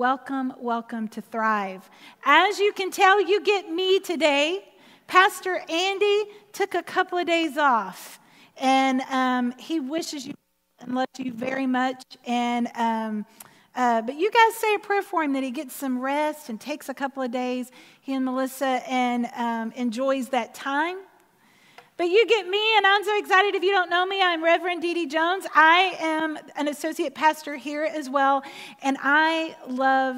welcome, welcome to Thrive. As you can tell, you get me today. Pastor Andy took a couple of days off, and um, he wishes you and loves you very much. And um, uh, but you guys say a prayer for him that he gets some rest and takes a couple of days, he and Melissa, and um, enjoys that time. But you get me, and I'm so excited. If you don't know me, I'm Reverend Dee Dee Jones. I am an associate pastor here as well, and I love,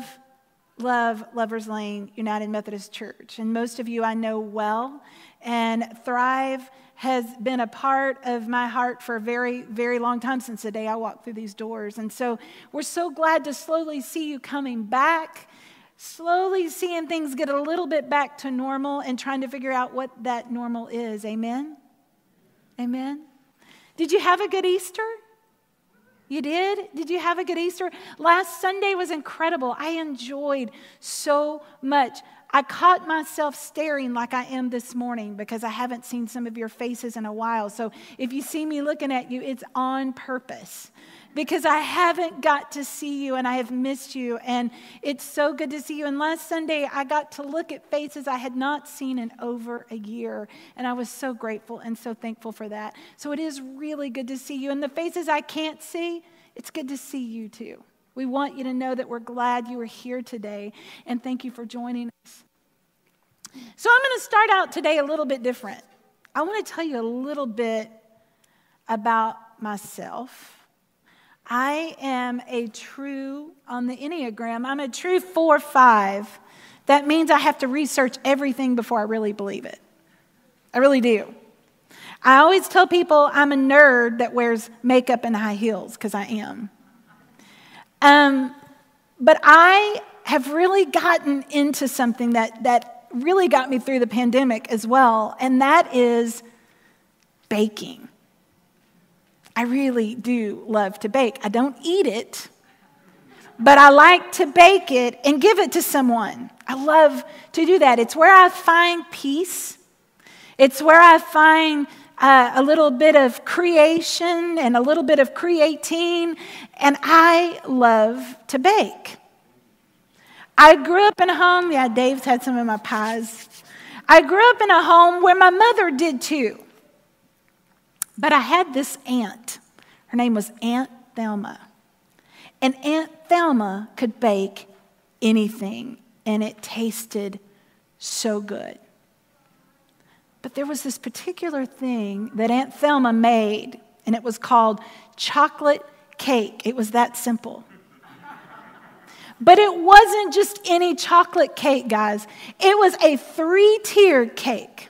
love Lovers Lane United Methodist Church. And most of you I know well, and Thrive has been a part of my heart for a very, very long time since the day I walked through these doors. And so we're so glad to slowly see you coming back slowly seeing things get a little bit back to normal and trying to figure out what that normal is. Amen? Amen? Did you have a good Easter? You did? Did you have a good Easter? Last Sunday was incredible. I enjoyed so much. I caught myself staring like I am this morning because I haven't seen some of your faces in a while. So if you see me looking at you, it's on purpose because I haven't got to see you and I have missed you. And it's so good to see you. And last Sunday, I got to look at faces I had not seen in over a year. And I was so grateful and so thankful for that. So it is really good to see you. And the faces I can't see, it's good to see you too. We want you to know that we're glad you are here today. And thank you for joining us. So I'm going to start out today a little bit different. I want to tell you a little bit about myself I am a true, on the Enneagram, I'm a true four five. That means I have to research everything before I really believe it. I really do. I always tell people I'm a nerd that wears makeup and high heels because I am. Um, but I have really gotten into something that, that really got me through the pandemic as well, and that is baking. I really do love to bake. I don't eat it, but I like to bake it and give it to someone. I love to do that. It's where I find peace, it's where I find uh, a little bit of creation and a little bit of creating, and I love to bake. I grew up in a home, yeah, Dave's had some of my pies. I grew up in a home where my mother did too. But I had this aunt. Her name was Aunt Thelma. And Aunt Thelma could bake anything, and it tasted so good. But there was this particular thing that Aunt Thelma made, and it was called chocolate cake. It was that simple. But it wasn't just any chocolate cake, guys. It was a three tiered cake.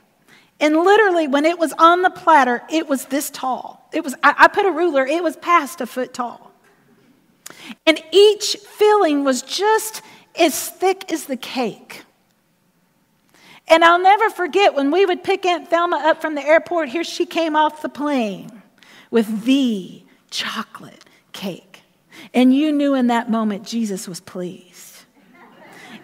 And literally, when it was on the platter, it was this tall. It was, I, I put a ruler, it was past a foot tall. And each filling was just as thick as the cake. And I'll never forget when we would pick Aunt Thelma up from the airport, here she came off the plane with the chocolate cake. And you knew in that moment Jesus was pleased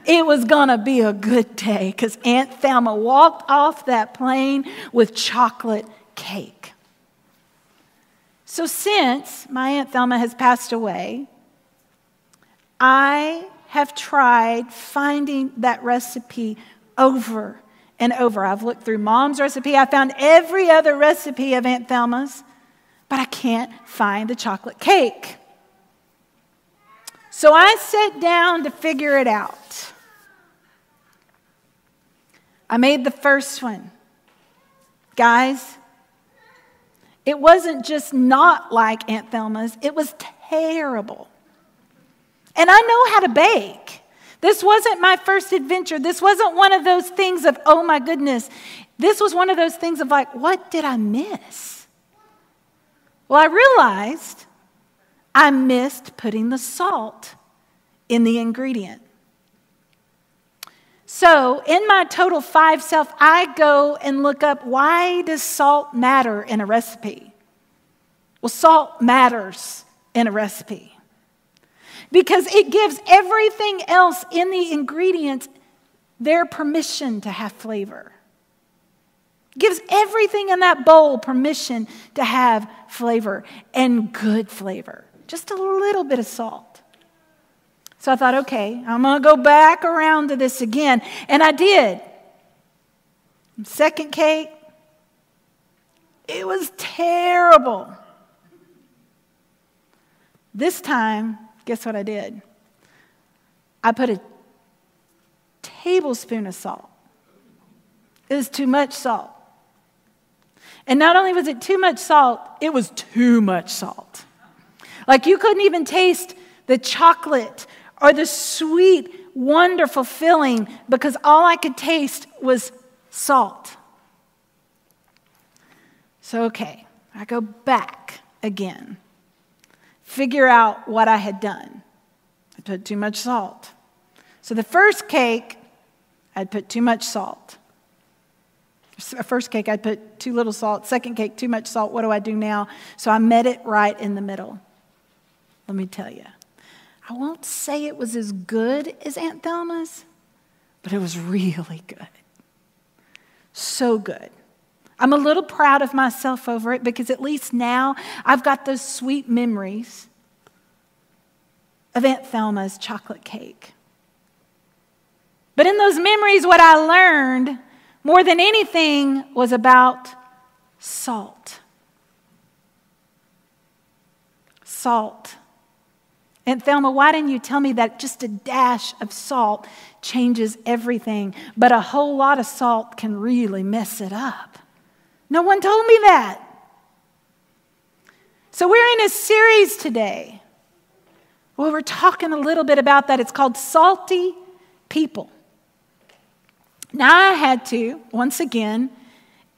it was going to be a good day because Aunt Thelma walked off that plane with chocolate cake. So, since my Aunt Thelma has passed away, I have tried finding that recipe over and over. I've looked through mom's recipe, I found every other recipe of Aunt Thelma's, but I can't find the chocolate cake. So I sat down to figure it out. I made the first one. Guys, it wasn't just not like Aunt Thelma's, it was terrible. And I know how to bake. This wasn't my first adventure. This wasn't one of those things of, oh my goodness. This was one of those things of, like, what did I miss? Well, I realized I missed putting the salt in the ingredient. So, in my total five self, I go and look up why does salt matter in a recipe? Well, salt matters in a recipe because it gives everything else in the ingredients their permission to have flavor. Gives everything in that bowl permission to have flavor and good flavor. Just a little bit of salt. So I thought, okay, I'm going to go back around to this again. And I did. Second cake, it was terrible. This time, guess what I did? I put a tablespoon of salt. It was too much salt. And not only was it too much salt, it was too much salt. Like you couldn't even taste the chocolate or the sweet, wonderful filling because all I could taste was salt. So, okay, I go back again, figure out what I had done. I put too much salt. So, the first cake, I'd put too much salt. First cake, I'd put too little salt. Second cake, too much salt. What do I do now? So, I met it right in the middle. Let me tell you. I won't say it was as good as Aunt Thelma's, but it was really good. So good. I'm a little proud of myself over it because at least now I've got those sweet memories of Aunt Thelma's chocolate cake. But in those memories, what I learned more than anything was about salt. Salt. Aunt Thelma, why didn't you tell me that just a dash of salt changes everything, but a whole lot of salt can really mess it up? No one told me that. So, we're in a series today where we're talking a little bit about that. It's called Salty People. Now, I had to, once again,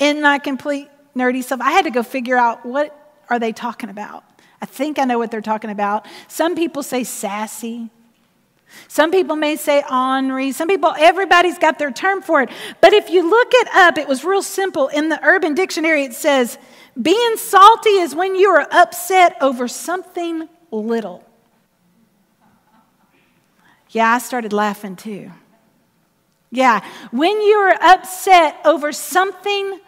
in my complete nerdy self, I had to go figure out what are they talking about. I think I know what they're talking about. Some people say sassy. Some people may say ornery. Some people, everybody's got their term for it. But if you look it up, it was real simple. In the Urban Dictionary, it says, being salty is when you are upset over something little. Yeah, I started laughing too. Yeah, when you are upset over something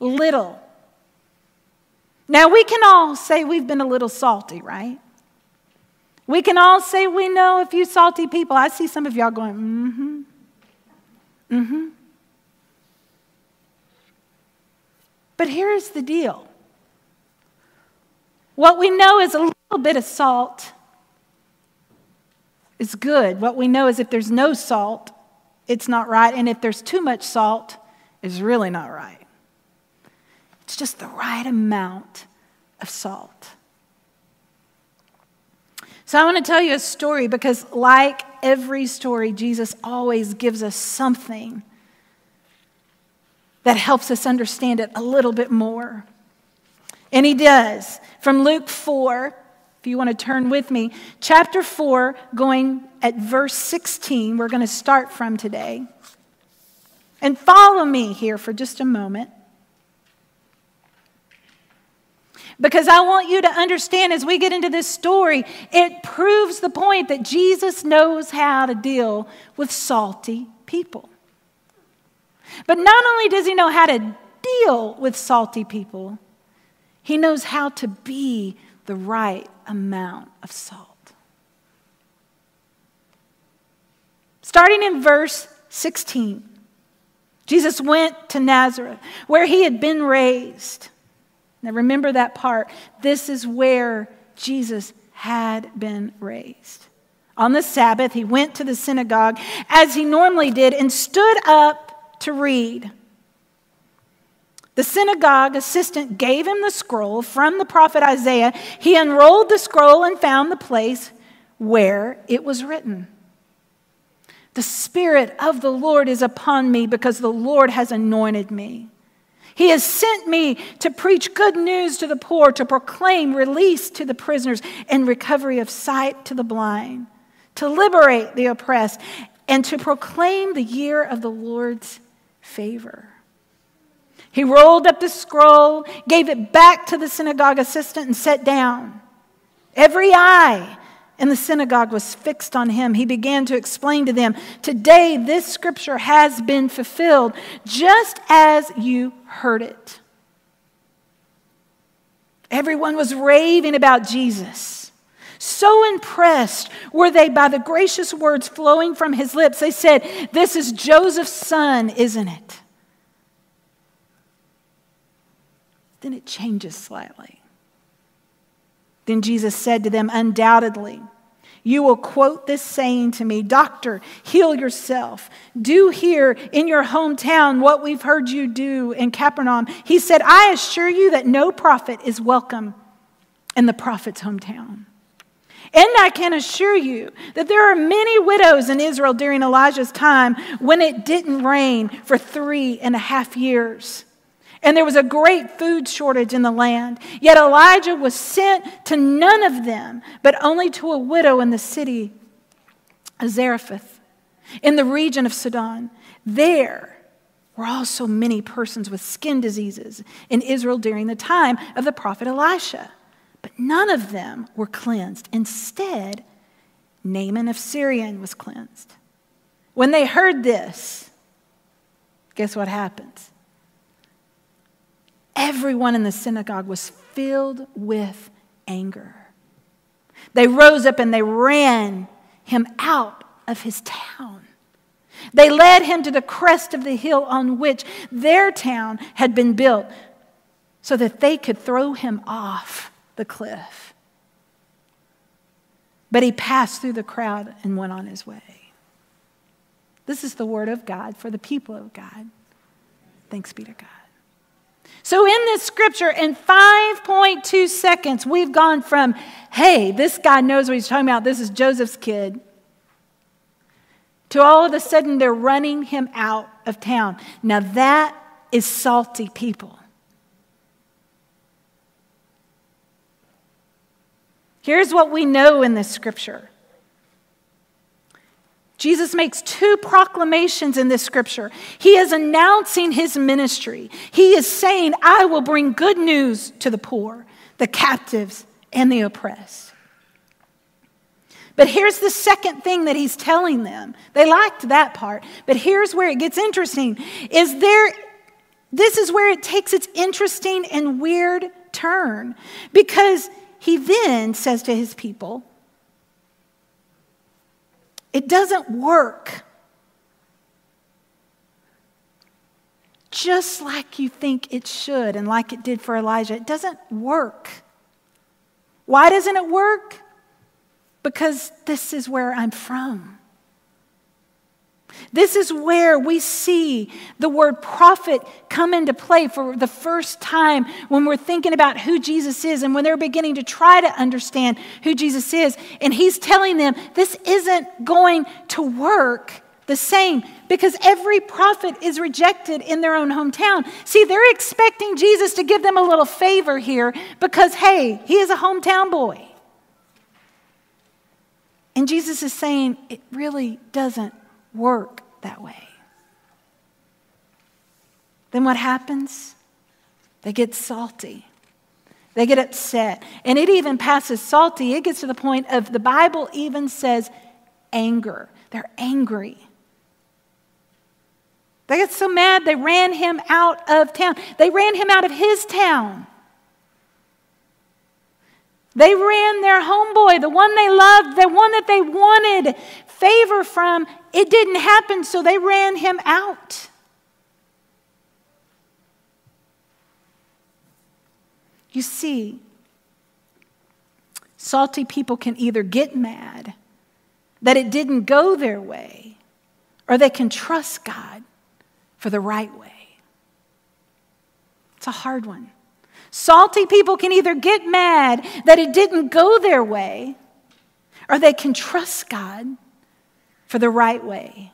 little. Now, we can all say we've been a little salty, right? We can all say we know a few salty people. I see some of y'all going, mm hmm. Mm hmm. But here's the deal what we know is a little bit of salt is good. What we know is if there's no salt, it's not right. And if there's too much salt, it's really not right. It's just the right amount of salt. So I want to tell you a story because, like every story, Jesus always gives us something that helps us understand it a little bit more. And he does. From Luke 4, if you want to turn with me, chapter 4, going at verse 16, we're going to start from today. And follow me here for just a moment. Because I want you to understand as we get into this story, it proves the point that Jesus knows how to deal with salty people. But not only does he know how to deal with salty people, he knows how to be the right amount of salt. Starting in verse 16, Jesus went to Nazareth, where he had been raised. Now remember that part. This is where Jesus had been raised. On the Sabbath, he went to the synagogue as he normally did and stood up to read. The synagogue assistant gave him the scroll from the prophet Isaiah. He unrolled the scroll and found the place where it was written. The Spirit of the Lord is upon me because the Lord has anointed me. He has sent me to preach good news to the poor, to proclaim release to the prisoners and recovery of sight to the blind, to liberate the oppressed, and to proclaim the year of the Lord's favor. He rolled up the scroll, gave it back to the synagogue assistant, and sat down. Every eye in the synagogue was fixed on him. He began to explain to them, Today this scripture has been fulfilled, just as you heard it. Everyone was raving about Jesus. So impressed were they by the gracious words flowing from his lips. They said, This is Joseph's son, isn't it? Then it changes slightly. Then Jesus said to them, Undoubtedly, you will quote this saying to me Doctor, heal yourself. Do here in your hometown what we've heard you do in Capernaum. He said, I assure you that no prophet is welcome in the prophet's hometown. And I can assure you that there are many widows in Israel during Elijah's time when it didn't rain for three and a half years. And there was a great food shortage in the land. Yet Elijah was sent to none of them, but only to a widow in the city of Zarephath, in the region of Sidon. There were also many persons with skin diseases in Israel during the time of the prophet Elisha, but none of them were cleansed. Instead, Naaman of Syrian was cleansed. When they heard this, guess what happens? Everyone in the synagogue was filled with anger. They rose up and they ran him out of his town. They led him to the crest of the hill on which their town had been built so that they could throw him off the cliff. But he passed through the crowd and went on his way. This is the word of God for the people of God. Thanks be to God. So, in this scripture, in 5.2 seconds, we've gone from, hey, this guy knows what he's talking about, this is Joseph's kid, to all of a sudden they're running him out of town. Now, that is salty people. Here's what we know in this scripture Jesus makes two proclamations in this scripture. He is announcing his ministry. He is saying, I will bring good news to the poor, the captives, and the oppressed. But here's the second thing that he's telling them. They liked that part, but here's where it gets interesting. Is there this is where it takes its interesting and weird turn because he then says to his people, it doesn't work. Just like you think it should and like it did for Elijah, it doesn't work. Why doesn't it work? Because this is where I'm from. This is where we see the word prophet come into play for the first time when we're thinking about who Jesus is and when they're beginning to try to understand who Jesus is. And he's telling them this isn't going to work the same because every prophet is rejected in their own hometown. See, they're expecting Jesus to give them a little favor here because, hey, he is a hometown boy. And Jesus is saying it really doesn't work that way. Then what happens? They get salty. They get upset. And it even passes salty. It gets to the point of the Bible even says anger. They're angry. They get so mad they ran him out of town. They ran him out of his town. They ran their homeboy, the one they loved, the one that they wanted favor from. It didn't happen, so they ran him out. You see, salty people can either get mad that it didn't go their way, or they can trust God for the right way. It's a hard one. Salty people can either get mad that it didn't go their way, or they can trust God for the right way.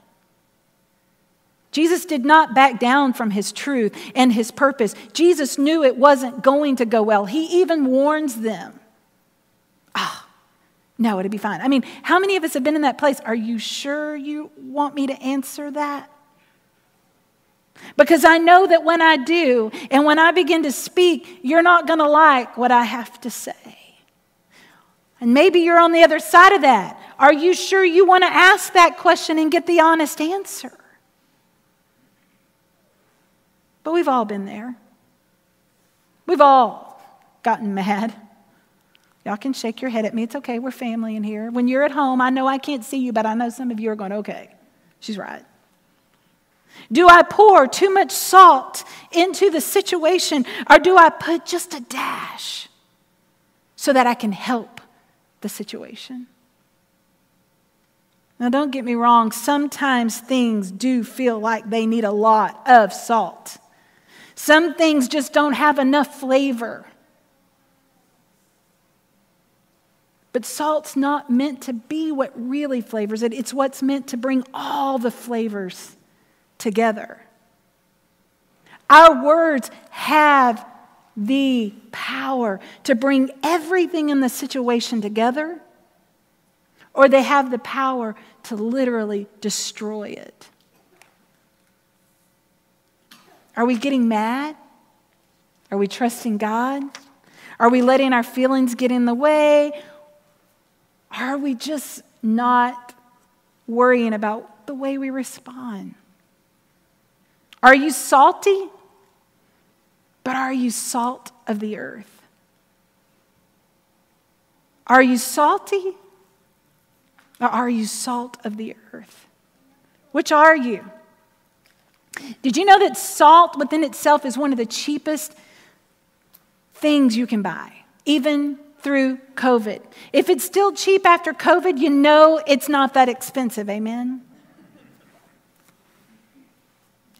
Jesus did not back down from his truth and his purpose. Jesus knew it wasn't going to go well. He even warns them. Ah, oh, no, it'll be fine. I mean, how many of us have been in that place? Are you sure you want me to answer that? Because I know that when I do and when I begin to speak, you're not going to like what I have to say. And maybe you're on the other side of that. Are you sure you want to ask that question and get the honest answer? But we've all been there. We've all gotten mad. Y'all can shake your head at me. It's okay. We're family in here. When you're at home, I know I can't see you, but I know some of you are going, okay, she's right. Do I pour too much salt into the situation, or do I put just a dash so that I can help the situation? Now, don't get me wrong, sometimes things do feel like they need a lot of salt. Some things just don't have enough flavor. But salt's not meant to be what really flavors it, it's what's meant to bring all the flavors together. Our words have the power to bring everything in the situation together, or they have the power to literally destroy it. Are we getting mad? Are we trusting God? Are we letting our feelings get in the way? Are we just not worrying about the way we respond? Are you salty? But are you salt of the earth? Are you salty? Or are you salt of the earth? Which are you? Did you know that salt within itself is one of the cheapest things you can buy, even through COVID? If it's still cheap after COVID, you know it's not that expensive. Amen?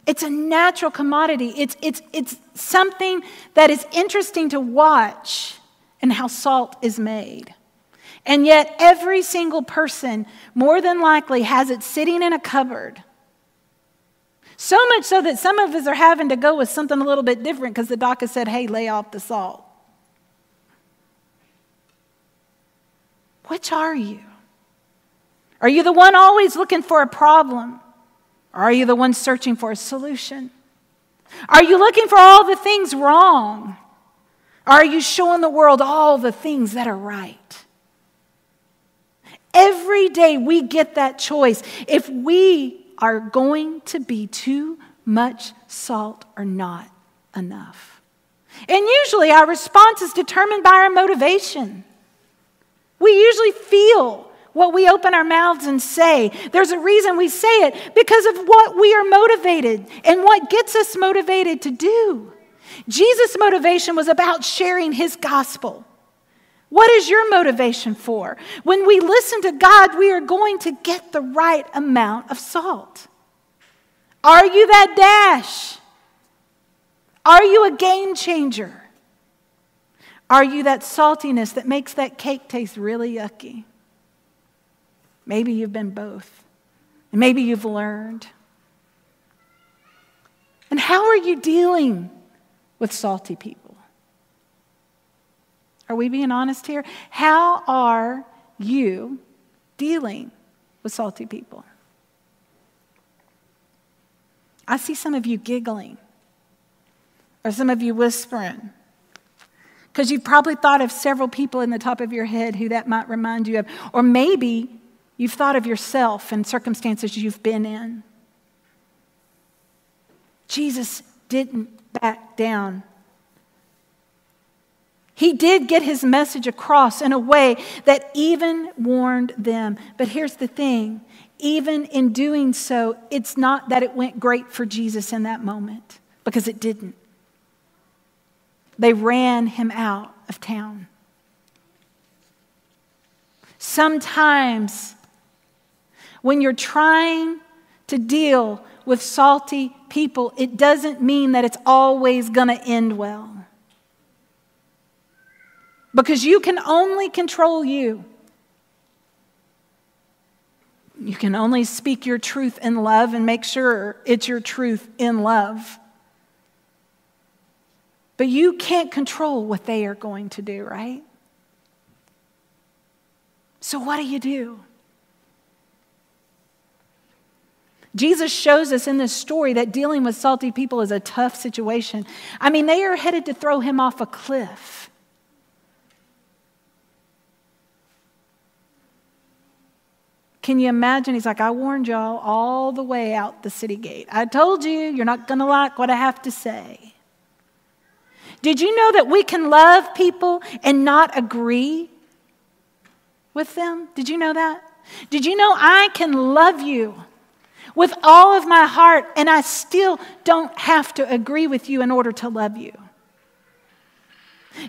It's a natural commodity. It's, it's, it's something that is interesting to watch and how salt is made. And yet, every single person, more than likely, has it sitting in a cupboard so much so that some of us are having to go with something a little bit different because the doctor said, hey, lay off the salt. Which are you? Are you the one always looking for a problem? Or are you the one searching for a solution? Are you looking for all the things wrong? Or are you showing the world all the things that are right? Every day we get that choice. If we are going to be too much salt or not enough. And usually our response is determined by our motivation. We usually feel what we open our mouths and say. There's a reason we say it because of what we are motivated and what gets us motivated to do. Jesus' motivation was about sharing his gospel. What is your motivation for? When we listen to God, we are going to get the right amount of salt. Are you that dash? Are you a game changer? Are you that saltiness that makes that cake taste really yucky? Maybe you've been both. And maybe you've learned. And how are you dealing with salty people? Are we being honest here? How are you dealing with salty people? I see some of you giggling, or some of you whispering, because you've probably thought of several people in the top of your head who that might remind you of. Or maybe you've thought of yourself and circumstances you've been in. Jesus didn't back down he did get his message across in a way that even warned them. But here's the thing even in doing so, it's not that it went great for Jesus in that moment, because it didn't. They ran him out of town. Sometimes, when you're trying to deal with salty people, it doesn't mean that it's always going to end well because you can only control you. You can only speak your truth in love and make sure it's your truth in love. But you can't control what they are going to do, right? So, what do you do? Jesus shows us in this story that dealing with salty people is a tough situation. I mean, they are headed to throw him off a cliff. Can you imagine? He's like, I warned y'all all the way out the city gate. I told you, you're not going to like what I have to say. Did you know that we can love people and not agree with them? Did you know that? Did you know I can love you with all of my heart and I still don't have to agree with you in order to love you?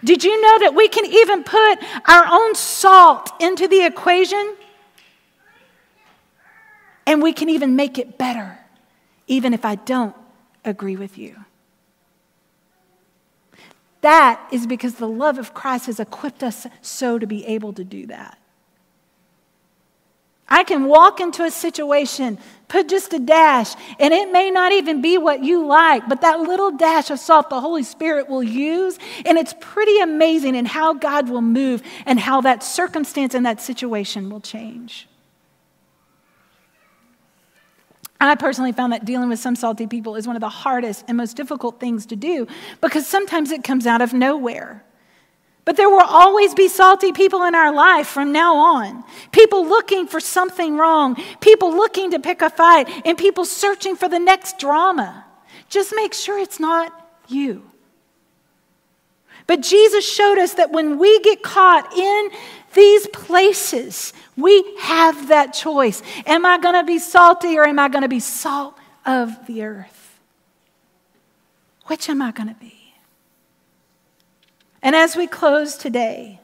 Did you know that we can even put our own salt into the equation? And we can even make it better, even if I don't agree with you. That is because the love of Christ has equipped us so to be able to do that. I can walk into a situation, put just a dash, and it may not even be what you like, but that little dash of salt the Holy Spirit will use, and it's pretty amazing in how God will move and how that circumstance and that situation will change. I personally found that dealing with some salty people is one of the hardest and most difficult things to do because sometimes it comes out of nowhere. But there will always be salty people in our life from now on. People looking for something wrong, people looking to pick a fight, and people searching for the next drama. Just make sure it's not you. But Jesus showed us that when we get caught in these places, we have that choice. Am I going to be salty or am I going to be salt of the earth? Which am I going to be? And as we close today,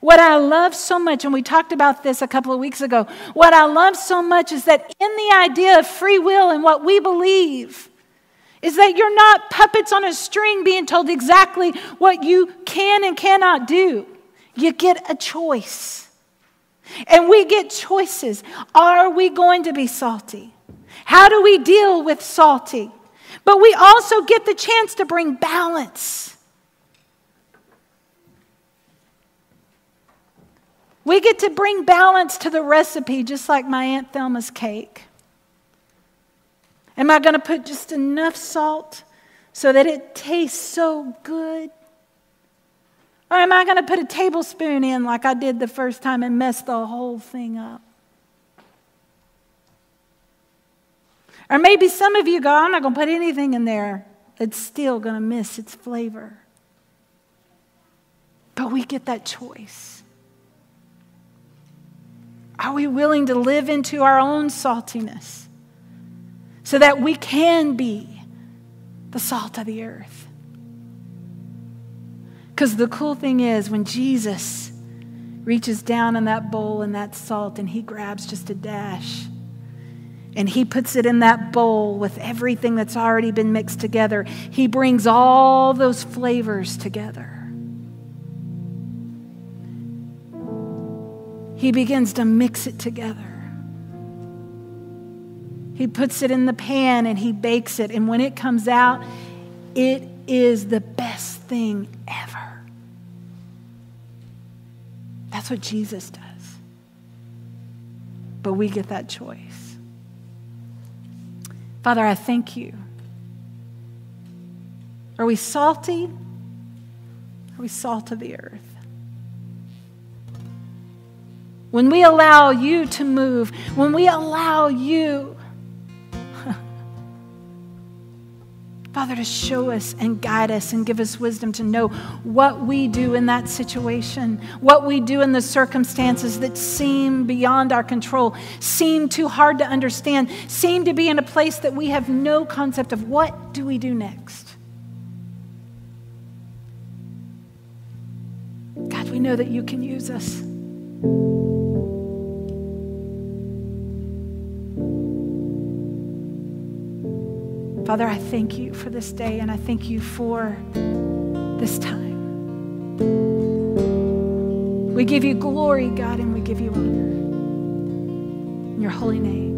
what I love so much, and we talked about this a couple of weeks ago, what I love so much is that in the idea of free will and what we believe, is that you're not puppets on a string being told exactly what you can and cannot do. You get a choice. And we get choices. Are we going to be salty? How do we deal with salty? But we also get the chance to bring balance. We get to bring balance to the recipe, just like my Aunt Thelma's cake. Am I going to put just enough salt so that it tastes so good? Or am I going to put a tablespoon in like I did the first time and mess the whole thing up? Or maybe some of you go, I'm not going to put anything in there. It's still going to miss its flavor. But we get that choice. Are we willing to live into our own saltiness so that we can be the salt of the earth? Because the cool thing is, when Jesus reaches down in that bowl and that salt and he grabs just a dash and he puts it in that bowl with everything that's already been mixed together, he brings all those flavors together. He begins to mix it together. He puts it in the pan and he bakes it. And when it comes out, it is the best thing ever. That's what Jesus does. But we get that choice. Father, I thank you. Are we salty? Are we salt of the earth? When we allow you to move, when we allow you Father, to show us and guide us and give us wisdom to know what we do in that situation, what we do in the circumstances that seem beyond our control, seem too hard to understand, seem to be in a place that we have no concept of what do we do next. God, we know that you can use us. Father, I thank you for this day and I thank you for this time. We give you glory, God, and we give you honor. In your holy name.